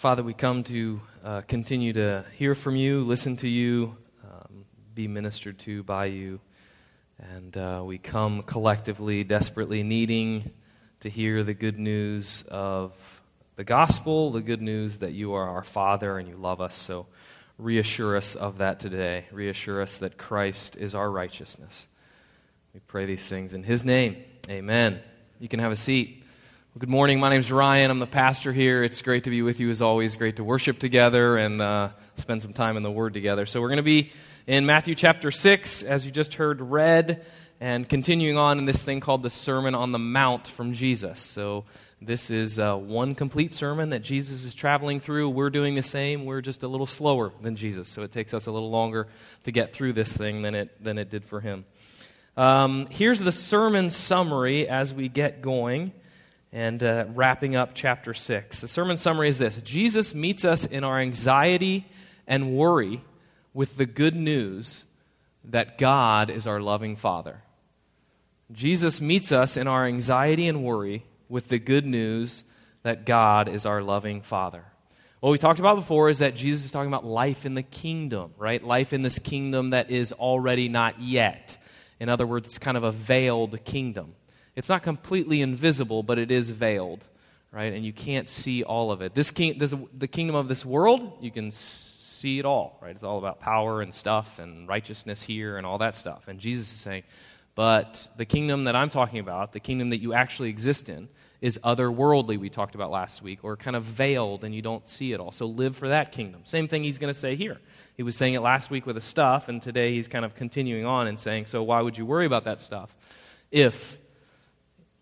Father, we come to uh, continue to hear from you, listen to you, um, be ministered to by you. And uh, we come collectively, desperately needing to hear the good news of the gospel, the good news that you are our Father and you love us. So reassure us of that today. Reassure us that Christ is our righteousness. We pray these things in His name. Amen. You can have a seat. Well, good morning. My name is Ryan. I'm the pastor here. It's great to be with you as always. Great to worship together and uh, spend some time in the Word together. So, we're going to be in Matthew chapter 6, as you just heard read, and continuing on in this thing called the Sermon on the Mount from Jesus. So, this is uh, one complete sermon that Jesus is traveling through. We're doing the same. We're just a little slower than Jesus. So, it takes us a little longer to get through this thing than it, than it did for him. Um, here's the sermon summary as we get going and uh, wrapping up chapter 6. The sermon summary is this Jesus meets us in our anxiety and worry with the good news that God is our loving Father. Jesus meets us in our anxiety and worry with the good news that God is our loving Father. What we talked about before is that Jesus is talking about life in the kingdom, right? Life in this kingdom that is already not yet. In other words, it's kind of a veiled kingdom. It's not completely invisible, but it is veiled, right? And you can't see all of it. This, king, this the kingdom of this world, you can see it all, right? It's all about power and stuff and righteousness here and all that stuff. And Jesus is saying, but the kingdom that I'm talking about, the kingdom that you actually exist in, is otherworldly, we talked about last week, or kind of veiled and you don't see it all. So live for that kingdom. Same thing he's going to say here. He was saying it last week with the stuff, and today he's kind of continuing on and saying, So why would you worry about that stuff if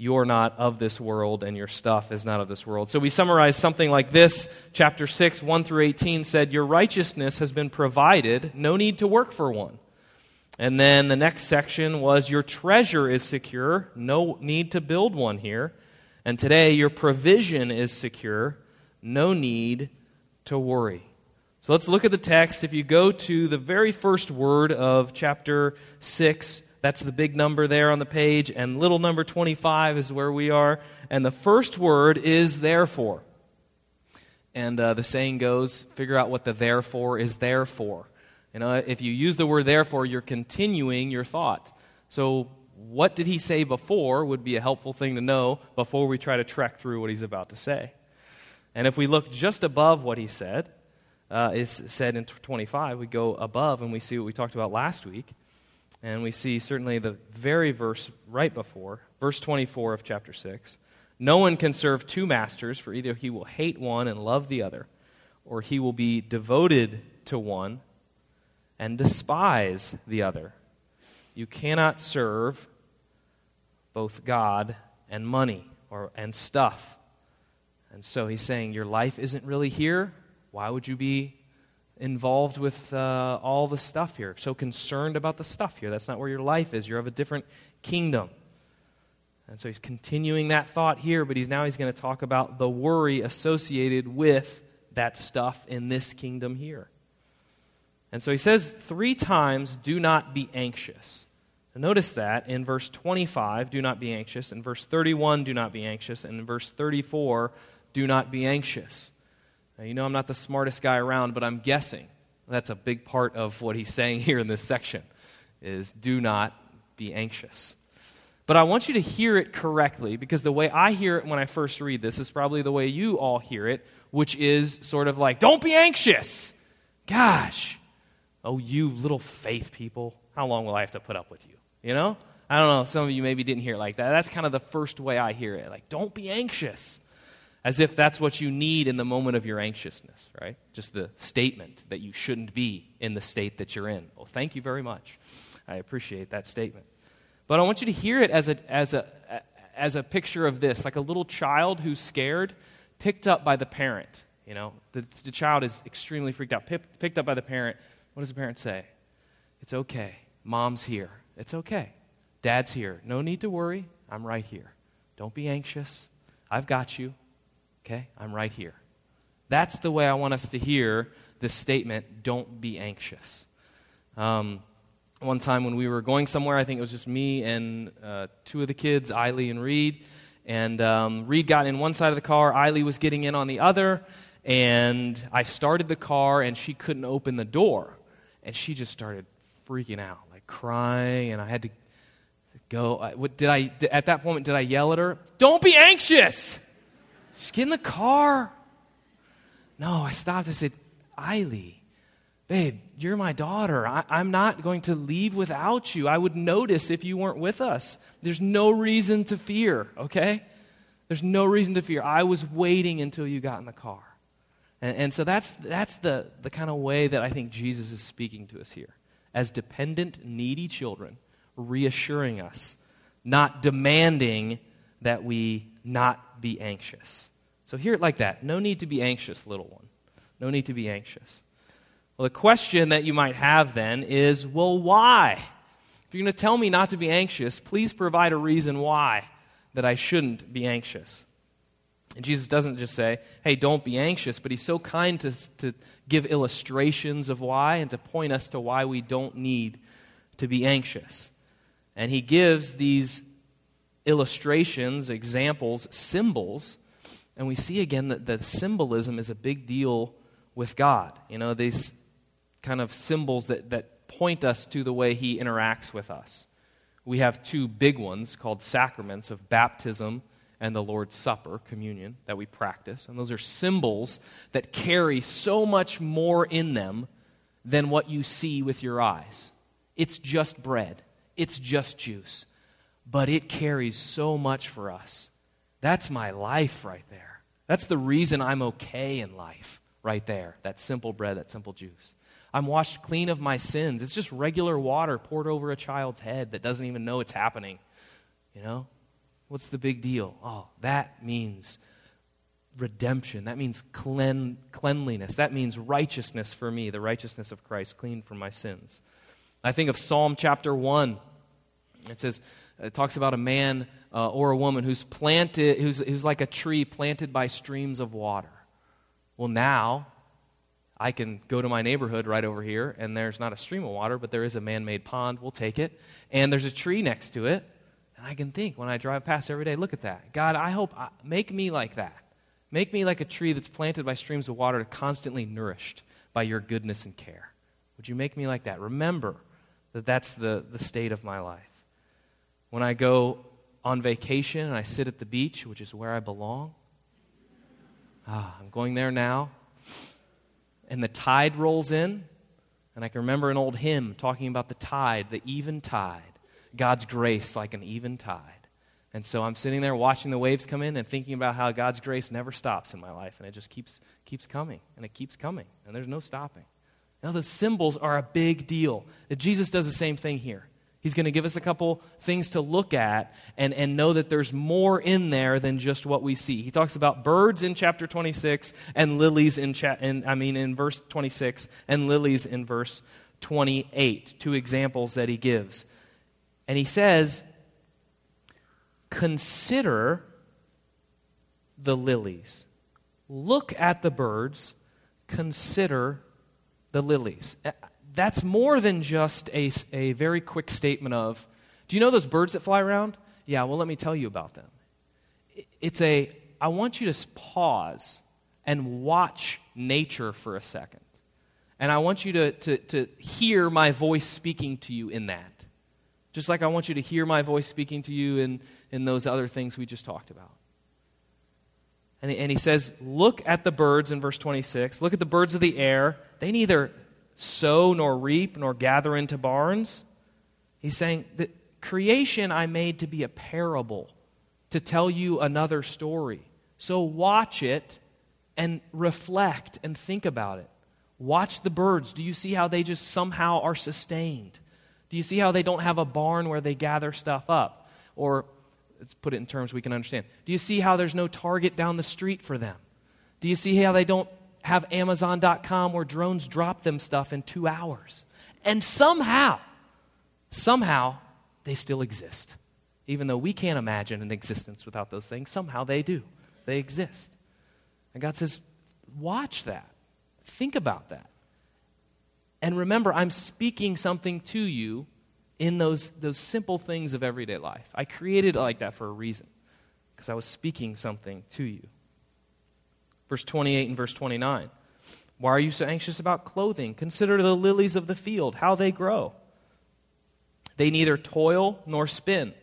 you're not of this world and your stuff is not of this world. So we summarize something like this. Chapter 6, 1 through 18 said, Your righteousness has been provided, no need to work for one. And then the next section was, Your treasure is secure, no need to build one here. And today, your provision is secure, no need to worry. So let's look at the text. If you go to the very first word of chapter 6, that's the big number there on the page. And little number 25 is where we are. And the first word is therefore. And uh, the saying goes figure out what the therefore is there for. You know, if you use the word therefore, you're continuing your thought. So, what did he say before would be a helpful thing to know before we try to trek through what he's about to say. And if we look just above what he said, uh, is said in 25, we go above and we see what we talked about last week. And we see certainly the very verse right before, verse 24 of chapter 6. No one can serve two masters, for either he will hate one and love the other, or he will be devoted to one and despise the other. You cannot serve both God and money or, and stuff. And so he's saying, Your life isn't really here. Why would you be involved with uh, all the stuff here, so concerned about the stuff here. That's not where your life is. You're of a different kingdom. And so he's continuing that thought here, but he's now he's going to talk about the worry associated with that stuff in this kingdom here. And so he says three times, do not be anxious. And notice that in verse 25, do not be anxious. In verse 31, do not be anxious. And in verse 34, do not be anxious. Now, you know, I'm not the smartest guy around, but I'm guessing that's a big part of what he's saying here in this section is do not be anxious. But I want you to hear it correctly because the way I hear it when I first read this is probably the way you all hear it, which is sort of like, don't be anxious. Gosh. Oh, you little faith people. How long will I have to put up with you? You know? I don't know. Some of you maybe didn't hear it like that. That's kind of the first way I hear it. Like, don't be anxious as if that's what you need in the moment of your anxiousness, right? Just the statement that you shouldn't be in the state that you're in. Well, thank you very much. I appreciate that statement. But I want you to hear it as a, as a, as a picture of this like a little child who's scared, picked up by the parent. You know, the, the child is extremely freaked out, picked, picked up by the parent. What does the parent say? It's okay. Mom's here. It's okay. Dad's here. No need to worry. I'm right here. Don't be anxious. I've got you. Okay? I'm right here. That's the way I want us to hear this statement don't be anxious. Um, one time when we were going somewhere, I think it was just me and uh, two of the kids, Eiley and Reed. And um, Reed got in one side of the car, Eiley was getting in on the other. and I started the car, and she couldn't open the door. And she just started freaking out, like crying, and I had to go. What, did I, at that moment, did I yell at her? Don't be anxious! Just get in the car. No, I stopped. I said, Eiley, babe, you're my daughter. I, am not going to leave without you. I would notice if you weren't with us. There's no reason to fear, okay? There's no reason to fear. I was waiting until you got in the car. And, and so that's, that's the, the kind of way that I think Jesus is speaking to us here. As dependent, needy children, reassuring us, not demanding that we not be anxious. So hear it like that. No need to be anxious, little one. No need to be anxious. Well, the question that you might have then is well, why? If you're going to tell me not to be anxious, please provide a reason why that I shouldn't be anxious. And Jesus doesn't just say, hey, don't be anxious, but he's so kind to, to give illustrations of why and to point us to why we don't need to be anxious. And he gives these illustrations, examples, symbols, and we see again that the symbolism is a big deal with God. You know, these kind of symbols that, that point us to the way he interacts with us. We have two big ones called sacraments of baptism and the Lord's Supper, communion, that we practice. And those are symbols that carry so much more in them than what you see with your eyes. It's just bread, it's just juice, but it carries so much for us. That's my life right there. That's the reason I'm okay in life, right there. That simple bread, that simple juice. I'm washed clean of my sins. It's just regular water poured over a child's head that doesn't even know it's happening. You know? What's the big deal? Oh, that means redemption. That means clean, cleanliness. That means righteousness for me, the righteousness of Christ, clean from my sins. I think of Psalm chapter 1. It says, it talks about a man uh, or a woman who's planted, who's, who's like a tree planted by streams of water. Well, now I can go to my neighborhood right over here, and there's not a stream of water, but there is a man made pond. We'll take it. And there's a tree next to it. And I can think when I drive past every day, look at that. God, I hope, I, make me like that. Make me like a tree that's planted by streams of water, constantly nourished by your goodness and care. Would you make me like that? Remember that that's the, the state of my life. When I go on vacation and I sit at the beach, which is where I belong, ah, I'm going there now, and the tide rolls in, and I can remember an old hymn talking about the tide, the even tide God's grace like an even tide. And so I'm sitting there watching the waves come in and thinking about how God's grace never stops in my life. And it just keeps, keeps coming, and it keeps coming, and there's no stopping. Now, those symbols are a big deal. Jesus does the same thing here. He's going to give us a couple things to look at and, and know that there's more in there than just what we see. He talks about birds in chapter 26 and lilies in, cha- in I mean in verse 26 and lilies in verse 28. Two examples that he gives. And he says, Consider the lilies. Look at the birds. Consider the lilies. That's more than just a, a very quick statement of, Do you know those birds that fly around? Yeah, well, let me tell you about them. It's a, I want you to pause and watch nature for a second. And I want you to, to, to hear my voice speaking to you in that. Just like I want you to hear my voice speaking to you in, in those other things we just talked about. And he, and he says, Look at the birds in verse 26. Look at the birds of the air. They neither sow nor reap nor gather into barns. He's saying that creation I made to be a parable, to tell you another story. So watch it and reflect and think about it. Watch the birds. Do you see how they just somehow are sustained? Do you see how they don't have a barn where they gather stuff up? Or, let's put it in terms we can understand. Do you see how there's no Target down the street for them? Do you see how they don't have Amazon.com where drones drop them stuff in two hours? And somehow, somehow, they still exist. Even though we can't imagine an existence without those things, somehow they do. They exist. And God says, watch that. Think about that. And remember, I'm speaking something to you in those, those simple things of everyday life. I created it like that for a reason, because I was speaking something to you. Verse 28 and verse 29. Why are you so anxious about clothing? Consider the lilies of the field, how they grow. They neither toil nor spin.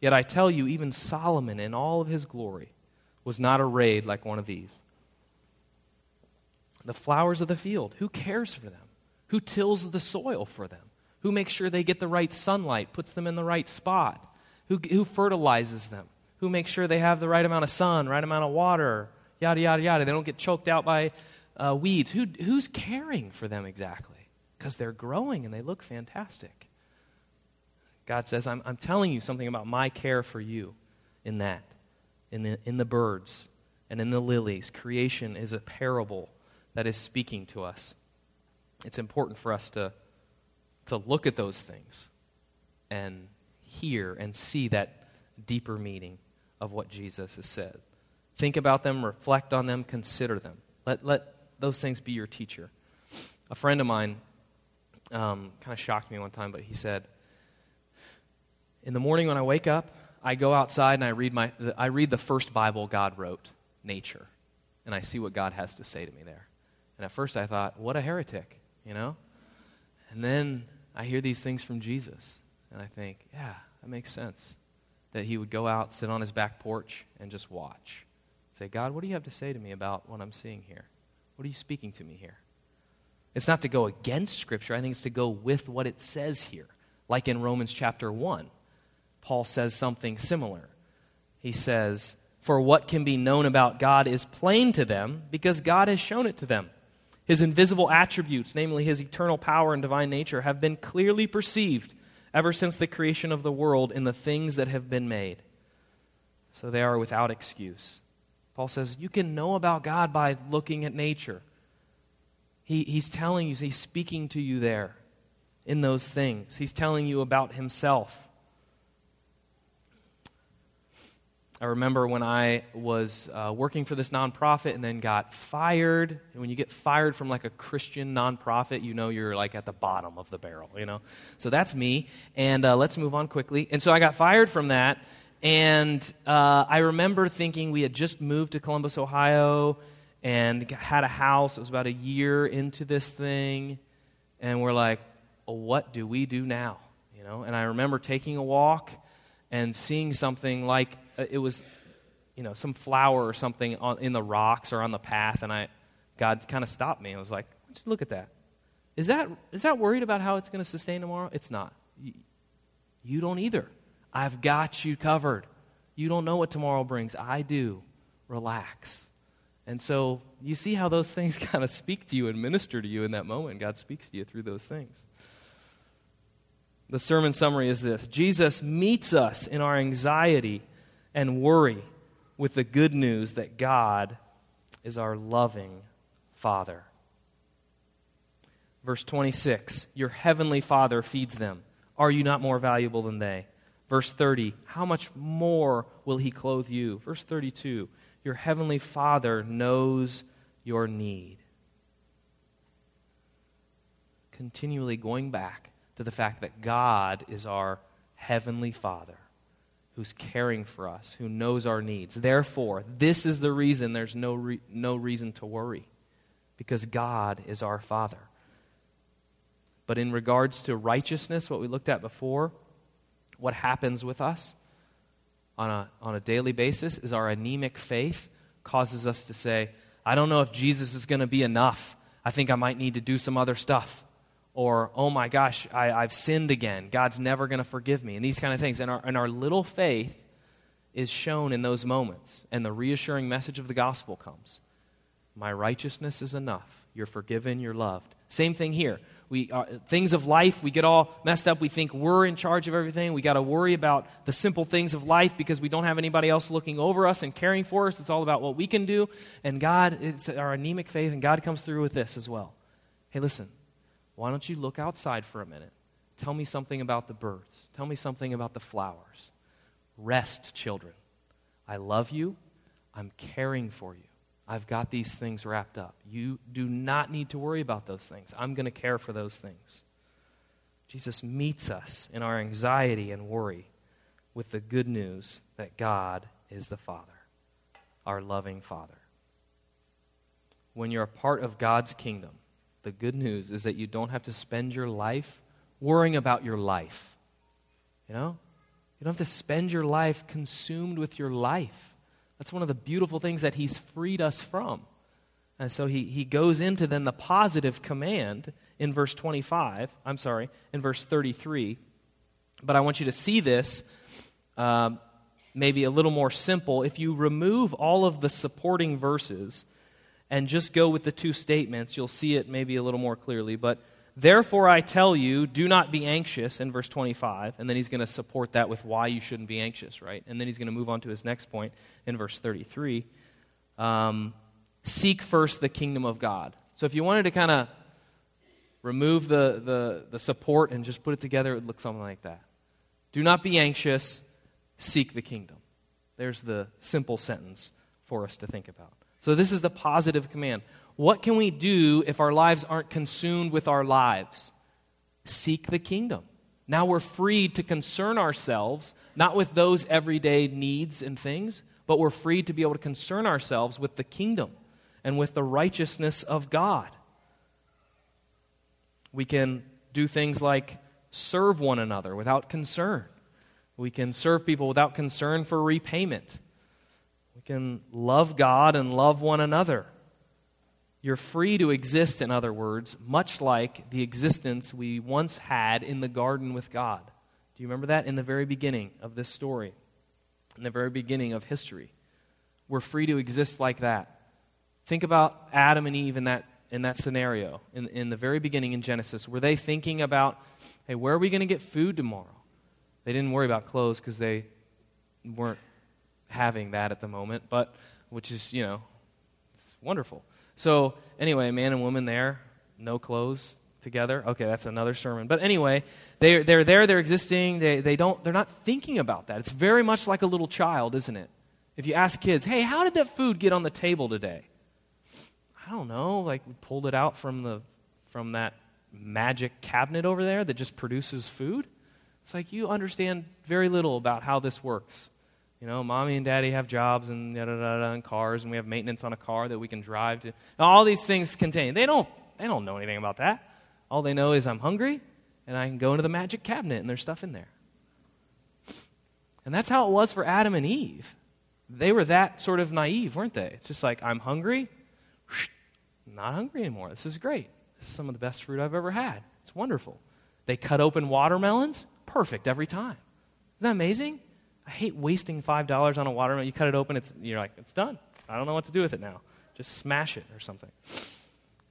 Yet I tell you, even Solomon in all of his glory was not arrayed like one of these. The flowers of the field, who cares for them? Who tills the soil for them? Who makes sure they get the right sunlight, puts them in the right spot? Who, who fertilizes them? Who makes sure they have the right amount of sun, right amount of water, yada, yada, yada? They don't get choked out by uh, weeds. Who, who's caring for them exactly? Because they're growing and they look fantastic. God says, I'm, I'm telling you something about my care for you in that, in the, in the birds and in the lilies. Creation is a parable that is speaking to us. It's important for us to, to look at those things and hear and see that deeper meaning of what Jesus has said. Think about them, reflect on them, consider them. Let, let those things be your teacher. A friend of mine um, kind of shocked me one time, but he said, In the morning when I wake up, I go outside and I read, my, I read the first Bible God wrote, nature, and I see what God has to say to me there. And at first I thought, what a heretic, you know? And then I hear these things from Jesus, and I think, yeah, that makes sense. That he would go out, sit on his back porch, and just watch. Say, God, what do you have to say to me about what I'm seeing here? What are you speaking to me here? It's not to go against Scripture, I think it's to go with what it says here. Like in Romans chapter 1, Paul says something similar. He says, For what can be known about God is plain to them because God has shown it to them. His invisible attributes, namely his eternal power and divine nature, have been clearly perceived ever since the creation of the world in the things that have been made. So they are without excuse. Paul says you can know about God by looking at nature. He, he's telling you, he's speaking to you there in those things. He's telling you about himself. I remember when I was uh, working for this nonprofit and then got fired. And when you get fired from like a Christian nonprofit, you know you're like at the bottom of the barrel, you know? So that's me. And uh, let's move on quickly. And so I got fired from that. And uh, I remember thinking we had just moved to Columbus, Ohio, and had a house. It was about a year into this thing. And we're like, well, what do we do now? You know? And I remember taking a walk and seeing something like uh, it was, you know, some flower or something on, in the rocks or on the path, and I, God kind of stopped me. I was like, just look at that. Is that is that worried about how it's going to sustain tomorrow? It's not. You, you don't either. I've got you covered. You don't know what tomorrow brings. I do. Relax. And so you see how those things kind of speak to you and minister to you in that moment. God speaks to you through those things. The sermon summary is this Jesus meets us in our anxiety and worry with the good news that God is our loving Father. Verse 26 Your heavenly Father feeds them. Are you not more valuable than they? Verse 30 How much more will He clothe you? Verse 32 Your heavenly Father knows your need. Continually going back to the fact that God is our heavenly Father who's caring for us, who knows our needs. Therefore, this is the reason there's no, re- no reason to worry, because God is our Father. But in regards to righteousness, what we looked at before, what happens with us on a, on a daily basis is our anemic faith causes us to say, I don't know if Jesus is going to be enough. I think I might need to do some other stuff. Or oh my gosh I, have sinned again. God's never going to forgive me. And these kind of things. And our, and our little faith is shown in those moments. And the reassuring message of the gospel comes. My righteousness is enough. You're forgiven you're loved. Same thing here we uh, things of life we get all messed up we think we're in charge of everything we got to worry about the simple things of life because we don't have anybody else looking over us and caring for us it's all about what we can do and god it's our anemic faith and god comes through with this as well hey listen why don't you look outside for a minute? Tell me something about the birds. Tell me something about the flowers. Rest, children. I love you. I'm caring for you. I've got these things wrapped up. You do not need to worry about those things. I'm going to care for those things. Jesus meets us in our anxiety and worry with the good news that God is the Father, our loving Father. when you're a part of God's kingdom, the good news is that you don't have to spend your life worrying about your life. You know? You don't have to spend your life consumed with your life. That's one of the beautiful things that He's freed us from. And so he, he goes into then the positive command in verse 25. I'm sorry, in verse 33. But I want you to see this uh, maybe a little more simple. If you remove all of the supporting verses and just go with the two statements, you'll see it maybe a little more clearly. But therefore I tell you, do not be anxious in verse 25. And then he's going to support that with why you shouldn't be anxious, right? And then he's going to move on to his next point in verse 33. Um, seek first the kingdom of God. So if you wanted to kind of remove the, the, the support and just put it together, it would look something like that. Do not be anxious, seek the kingdom. There's the simple sentence for us to think about. So, this is the positive command. What can we do if our lives aren't consumed with our lives? Seek the kingdom. Now we're free to concern ourselves, not with those everyday needs and things, but we're free to be able to concern ourselves with the kingdom and with the righteousness of God. We can do things like serve one another without concern. We can serve people without concern for repayment. We can love God and love one another. You're free to exist, in other words, much like the existence we once had in the garden with God. Do you remember that in the very beginning of this story? In the very beginning of history. We're free to exist like that. Think about Adam and Eve in that, in that scenario, in, in the very beginning in Genesis. Were they thinking about, hey, where are we going to get food tomorrow? They didn't worry about clothes because they weren't having that at the moment, but which is, you know, it's wonderful. So, anyway, man and woman there, no clothes together. Okay, that's another sermon. But anyway, they're, they're there, they're existing, they, they don't, they're not thinking about that. It's very much like a little child, isn't it? If you ask kids, hey, how did that food get on the table today? I don't know, like we pulled it out from, the, from that magic cabinet over there that just produces food. It's like you understand very little about how this works. You know, mommy and daddy have jobs and da da da and cars, and we have maintenance on a car that we can drive to. All these things contain. They don't. They don't know anything about that. All they know is I'm hungry, and I can go into the magic cabinet, and there's stuff in there. And that's how it was for Adam and Eve. They were that sort of naive, weren't they? It's just like I'm hungry. Not hungry anymore. This is great. This is some of the best fruit I've ever had. It's wonderful. They cut open watermelons. Perfect every time. Isn't that amazing? I hate wasting $5 on a watermelon. You cut it open, it's, you're like, it's done. I don't know what to do with it now. Just smash it or something.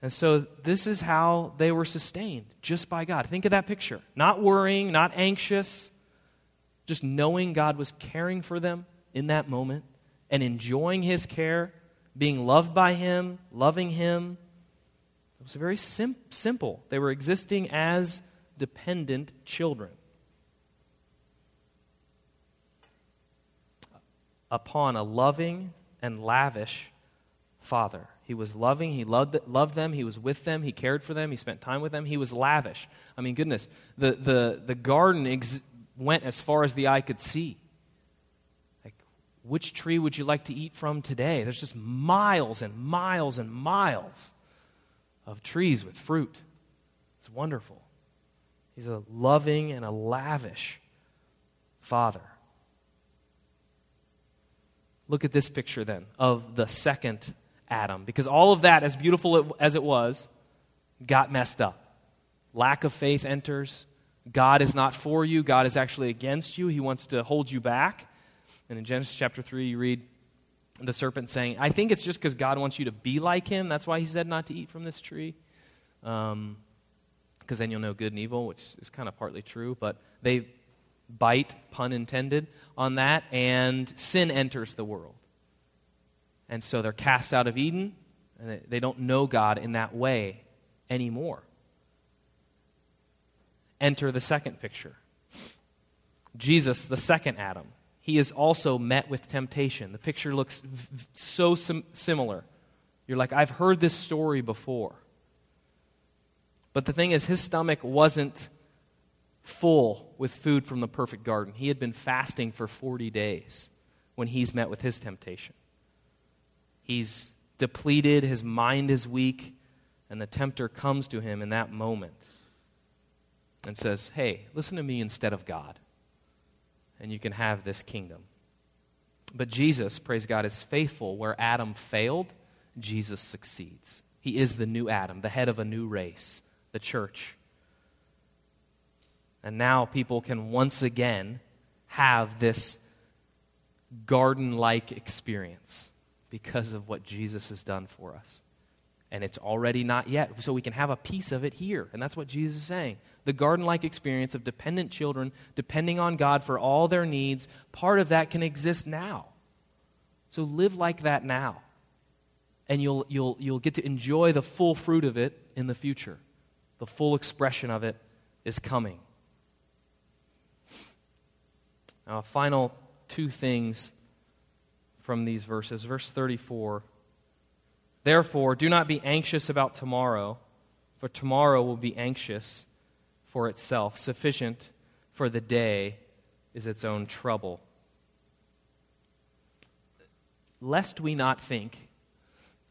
And so this is how they were sustained, just by God. Think of that picture. Not worrying, not anxious, just knowing God was caring for them in that moment and enjoying His care, being loved by Him, loving Him. It was very sim- simple. They were existing as dependent children. Upon a loving and lavish father. He was loving, he loved, loved them, he was with them, he cared for them, he spent time with them, he was lavish. I mean, goodness, the, the, the garden ex- went as far as the eye could see. Like, which tree would you like to eat from today? There's just miles and miles and miles of trees with fruit. It's wonderful. He's a loving and a lavish father. Look at this picture then of the second Adam, because all of that, as beautiful as it was, got messed up. Lack of faith enters. God is not for you, God is actually against you. He wants to hold you back. And in Genesis chapter 3, you read the serpent saying, I think it's just because God wants you to be like him. That's why he said not to eat from this tree. Because um, then you'll know good and evil, which is kind of partly true. But they bite, pun intended, on that, and sin enters the world. And so they're cast out of Eden, and they don't know God in that way anymore. Enter the second picture Jesus, the second Adam. He is also met with temptation. The picture looks so sim- similar. You're like, I've heard this story before. But the thing is, his stomach wasn't full with food from the perfect garden. He had been fasting for 40 days when he's met with his temptation. He's depleted, his mind is weak, and the tempter comes to him in that moment and says, Hey, listen to me instead of God, and you can have this kingdom. But Jesus, praise God, is faithful. Where Adam failed, Jesus succeeds. He is the new Adam, the head of a new race, the church. And now people can once again have this garden like experience because of what Jesus has done for us. And it's already not yet. So we can have a piece of it here. And that's what Jesus is saying. The garden like experience of dependent children depending on God for all their needs, part of that can exist now. So live like that now. And you'll, you'll, you'll get to enjoy the full fruit of it in the future. The full expression of it is coming. Now, final two things from these verses. Verse 34 Therefore, do not be anxious about tomorrow, for tomorrow will be anxious for itself. Sufficient for the day is its own trouble. Lest we not think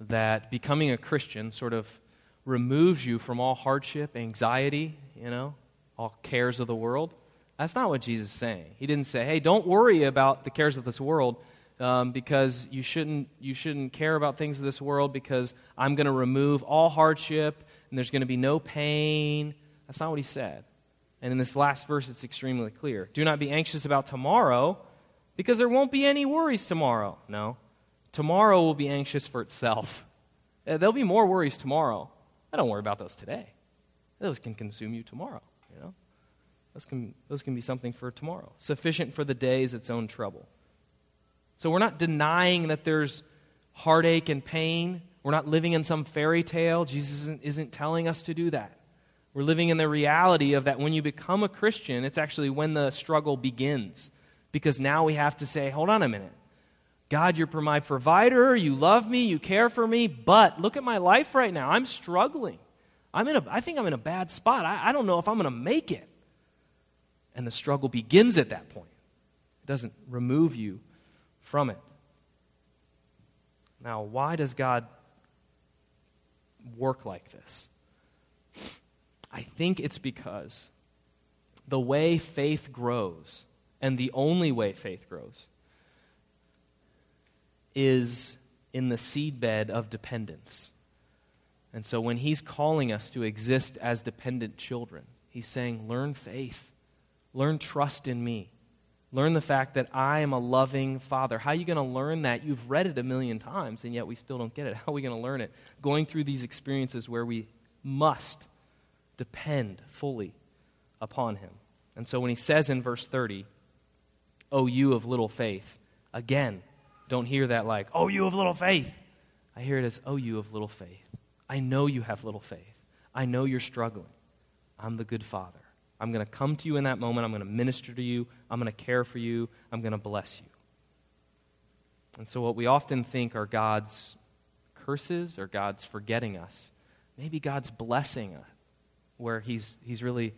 that becoming a Christian sort of removes you from all hardship, anxiety, you know, all cares of the world. That's not what Jesus is saying. He didn't say, hey, don't worry about the cares of this world um, because you shouldn't, you shouldn't care about things of this world because I'm going to remove all hardship and there's going to be no pain. That's not what he said. And in this last verse, it's extremely clear. Do not be anxious about tomorrow because there won't be any worries tomorrow. No. Tomorrow will be anxious for itself. Uh, there'll be more worries tomorrow. I don't worry about those today. Those can consume you tomorrow, you know? Those can, those can be something for tomorrow. Sufficient for the day is its own trouble. So we're not denying that there's heartache and pain. We're not living in some fairy tale. Jesus isn't, isn't telling us to do that. We're living in the reality of that when you become a Christian, it's actually when the struggle begins. Because now we have to say, hold on a minute. God, you're my provider. You love me. You care for me. But look at my life right now. I'm struggling. I'm in a, I think I'm in a bad spot. I, I don't know if I'm going to make it. And the struggle begins at that point. It doesn't remove you from it. Now, why does God work like this? I think it's because the way faith grows, and the only way faith grows, is in the seedbed of dependence. And so when he's calling us to exist as dependent children, he's saying, Learn faith. Learn trust in me. Learn the fact that I am a loving father. How are you going to learn that? You've read it a million times, and yet we still don't get it. How are we going to learn it? Going through these experiences where we must depend fully upon him. And so when he says in verse 30, Oh, you of little faith, again, don't hear that like, Oh, you of little faith. I hear it as, Oh, you of little faith. I know you have little faith. I know you're struggling. I'm the good father. I'm going to come to you in that moment. I'm going to minister to you. I'm going to care for you. I'm going to bless you. And so, what we often think are God's curses or God's forgetting us, maybe God's blessing us, where He's, he's really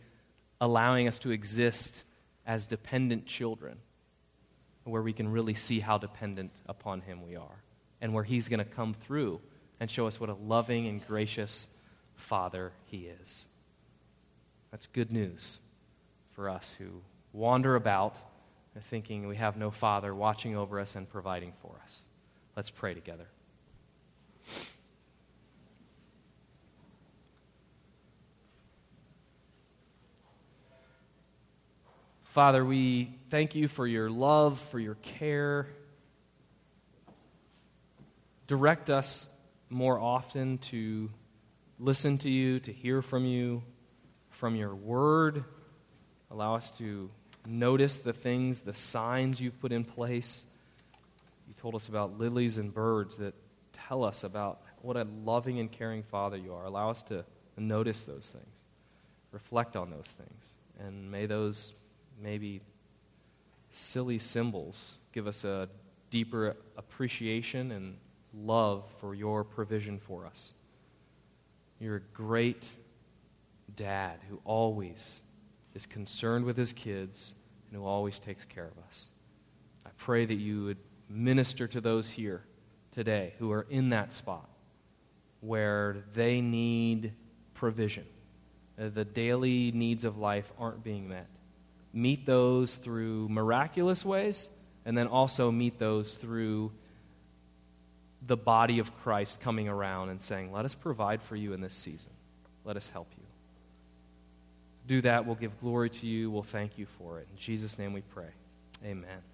allowing us to exist as dependent children, where we can really see how dependent upon Him we are, and where He's going to come through and show us what a loving and gracious Father He is. That's good news for us who wander about thinking we have no Father watching over us and providing for us. Let's pray together. Father, we thank you for your love, for your care. Direct us more often to listen to you, to hear from you, from your word. Allow us to notice the things, the signs you've put in place. You told us about lilies and birds that tell us about what a loving and caring Father you are. Allow us to notice those things, reflect on those things, and may those maybe silly symbols give us a deeper appreciation and love for your provision for us. You're a great dad who always is concerned with his kids and who always takes care of us. I pray that you would minister to those here today who are in that spot where they need provision. Uh, the daily needs of life aren't being met. Meet those through miraculous ways, and then also meet those through the body of Christ coming around and saying, Let us provide for you in this season. Let us help you. Do that. We'll give glory to you. We'll thank you for it. In Jesus' name we pray. Amen.